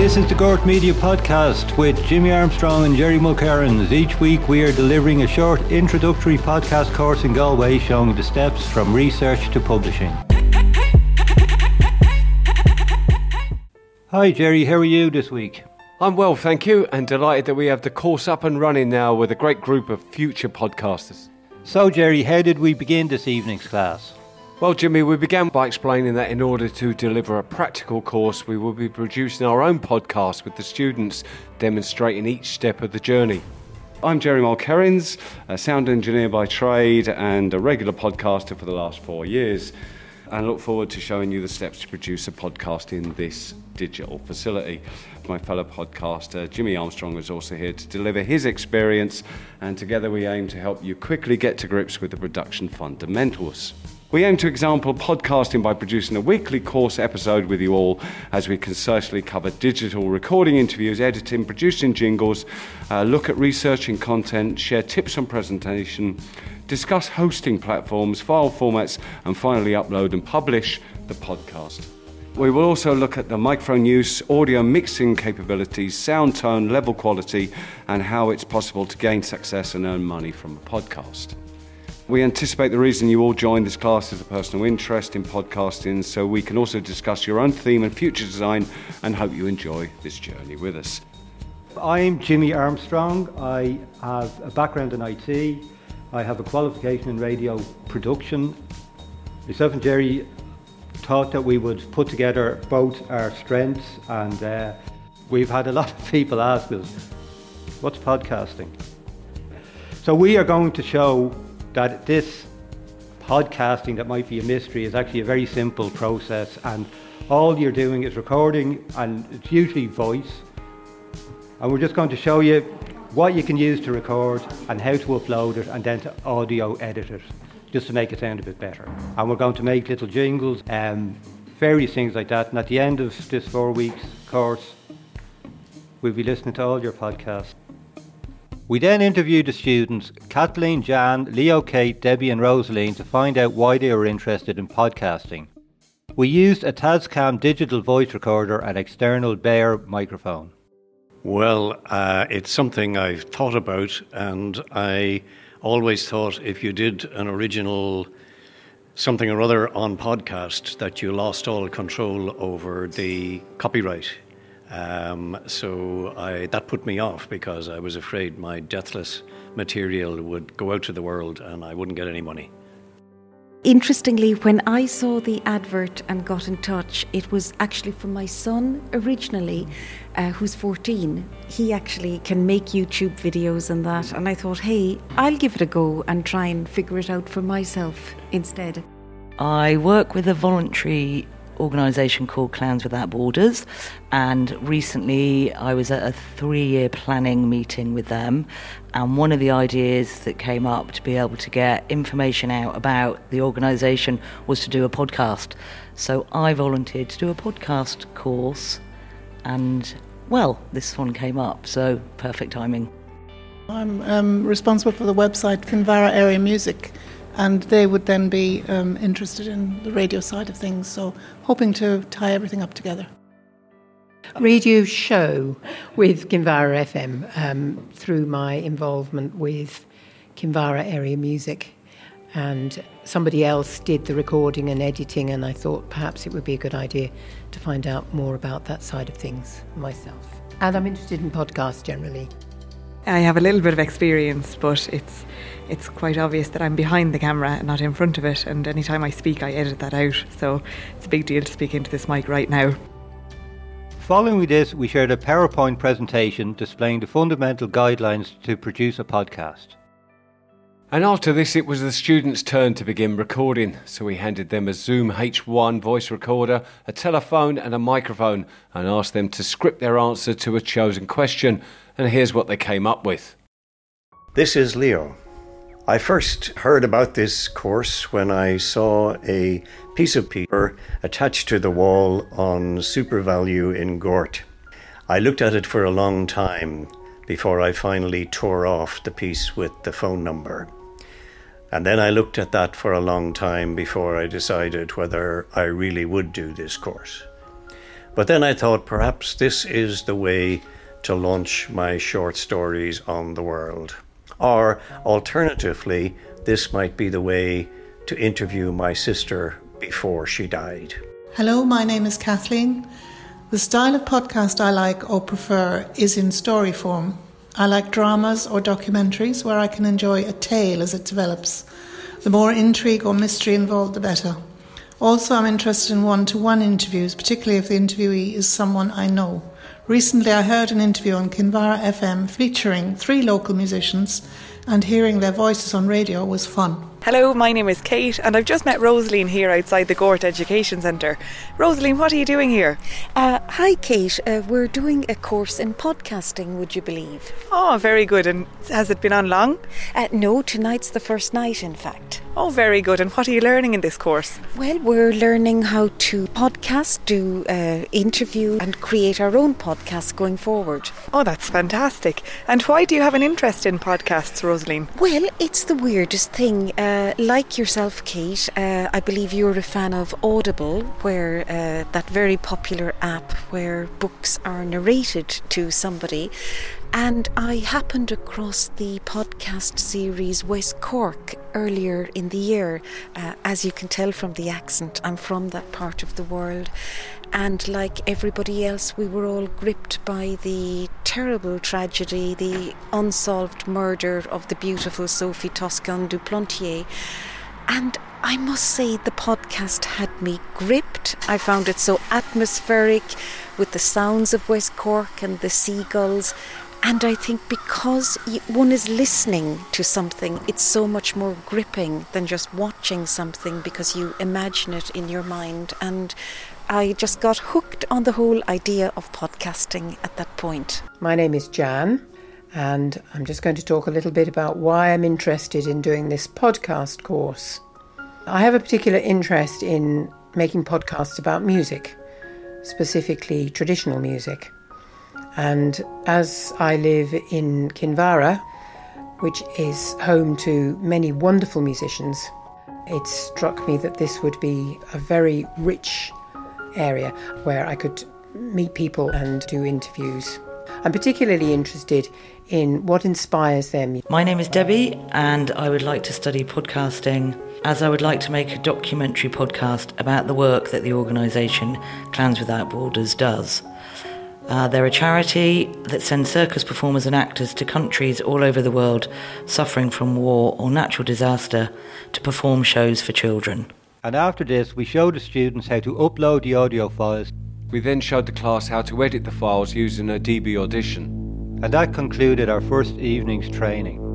This is the Gort Media Podcast with Jimmy Armstrong and Jerry Mulkerrins. Each week we are delivering a short introductory podcast course in Galway showing the steps from research to publishing. Hi Jerry, how are you this week? I'm well, thank you, and delighted that we have the course up and running now with a great group of future podcasters. So, Jerry, how did we begin this evening's class? Well, Jimmy, we began by explaining that in order to deliver a practical course, we will be producing our own podcast with the students demonstrating each step of the journey. I'm Jerry Mulkerrins, a sound engineer by trade and a regular podcaster for the last four years, and I look forward to showing you the steps to produce a podcast in this digital facility. My fellow podcaster Jimmy Armstrong is also here to deliver his experience, and together we aim to help you quickly get to grips with the production fundamentals. We aim to example podcasting by producing a weekly course episode with you all as we concisely cover digital recording interviews, editing, producing jingles, uh, look at researching content, share tips on presentation, discuss hosting platforms, file formats, and finally upload and publish the podcast. We will also look at the microphone use, audio mixing capabilities, sound tone, level quality, and how it's possible to gain success and earn money from a podcast. We anticipate the reason you all joined this class is a personal interest in podcasting, so we can also discuss your own theme and future design and hope you enjoy this journey with us. I'm Jimmy Armstrong. I have a background in IT. I have a qualification in radio production. Myself and Jerry thought that we would put together both our strengths, and uh, we've had a lot of people ask us, What's podcasting? So we are going to show that this podcasting that might be a mystery is actually a very simple process and all you're doing is recording and it's usually voice. And we're just going to show you what you can use to record and how to upload it and then to audio edit it just to make it sound a bit better. And we're going to make little jingles and um, various things like that. And at the end of this four weeks course we'll be listening to all your podcasts we then interviewed the students, Kathleen, Jan, Leo, Kate, Debbie, and Rosaline, to find out why they were interested in podcasting. We used a Tascam digital voice recorder and external Bear microphone. Well, uh, it's something I've thought about, and I always thought if you did an original something or other on podcast, that you lost all control over the copyright um, so I, that put me off because I was afraid my deathless material would go out to the world and I wouldn't get any money. Interestingly, when I saw the advert and got in touch, it was actually from my son originally, uh, who's 14. He actually can make YouTube videos and that. And I thought, hey, I'll give it a go and try and figure it out for myself instead. I work with a voluntary organisation called Clowns Without Borders, and recently I was at a three year planning meeting with them. And one of the ideas that came up to be able to get information out about the organisation was to do a podcast. So I volunteered to do a podcast course, and well, this one came up, so perfect timing. I'm um, responsible for the website Kinvara Area Music and they would then be um, interested in the radio side of things. So, hoping to tie everything up together. Radio show with Kinvara FM um, through my involvement with Kinvara Area Music. And somebody else did the recording and editing, and I thought perhaps it would be a good idea to find out more about that side of things myself. And I'm interested in podcasts generally. I have a little bit of experience, but it's it's quite obvious that I'm behind the camera and not in front of it. And anytime I speak, I edit that out. So it's a big deal to speak into this mic right now. Following this, we shared a PowerPoint presentation displaying the fundamental guidelines to produce a podcast. And after this, it was the students' turn to begin recording. So we handed them a Zoom H1 voice recorder, a telephone, and a microphone, and asked them to script their answer to a chosen question. And here's what they came up with. This is Leo. I first heard about this course when I saw a piece of paper attached to the wall on SuperValu in Gort. I looked at it for a long time before I finally tore off the piece with the phone number. And then I looked at that for a long time before I decided whether I really would do this course. But then I thought perhaps this is the way to launch my short stories on the world. Or alternatively, this might be the way to interview my sister before she died. Hello, my name is Kathleen. The style of podcast I like or prefer is in story form. I like dramas or documentaries where I can enjoy a tale as it develops. The more intrigue or mystery involved, the better. Also, I'm interested in one to one interviews, particularly if the interviewee is someone I know. Recently, I heard an interview on Kinvara FM featuring three local musicians, and hearing their voices on radio was fun. Hello, my name is Kate, and I've just met Rosaline here outside the Gort Education Centre. Rosaline, what are you doing here? Uh, hi, Kate. Uh, we're doing a course in podcasting, would you believe? Oh, very good. And has it been on long? Uh, no, tonight's the first night, in fact. Oh, very good. And what are you learning in this course? Well, we're learning how to podcast, do uh, interview, and create our own podcast going forward. Oh, that's fantastic. And why do you have an interest in podcasts, Rosaline? Well, it's the weirdest thing. Uh, like yourself, Kate, uh, I believe you're a fan of Audible, where uh, that very popular app where books are narrated to somebody. And I happened across the podcast series West Cork earlier in the year. Uh, as you can tell from the accent, I'm from that part of the world. And like everybody else, we were all gripped by the terrible tragedy, the unsolved murder of the beautiful Sophie Toscan du Plantier. And I must say, the podcast had me gripped. I found it so atmospheric with the sounds of West Cork and the seagulls. And I think because one is listening to something, it's so much more gripping than just watching something because you imagine it in your mind. And I just got hooked on the whole idea of podcasting at that point. My name is Jan, and I'm just going to talk a little bit about why I'm interested in doing this podcast course. I have a particular interest in making podcasts about music, specifically traditional music. And as I live in Kinvara, which is home to many wonderful musicians, it struck me that this would be a very rich area where I could meet people and do interviews. I'm particularly interested in what inspires them. My name is Debbie, and I would like to study podcasting as I would like to make a documentary podcast about the work that the organisation Clowns Without Borders does. Uh, they're a charity that sends circus performers and actors to countries all over the world suffering from war or natural disaster to perform shows for children. And after this, we showed the students how to upload the audio files. We then showed the class how to edit the files using Adobe Audition. And that concluded our first evening's training.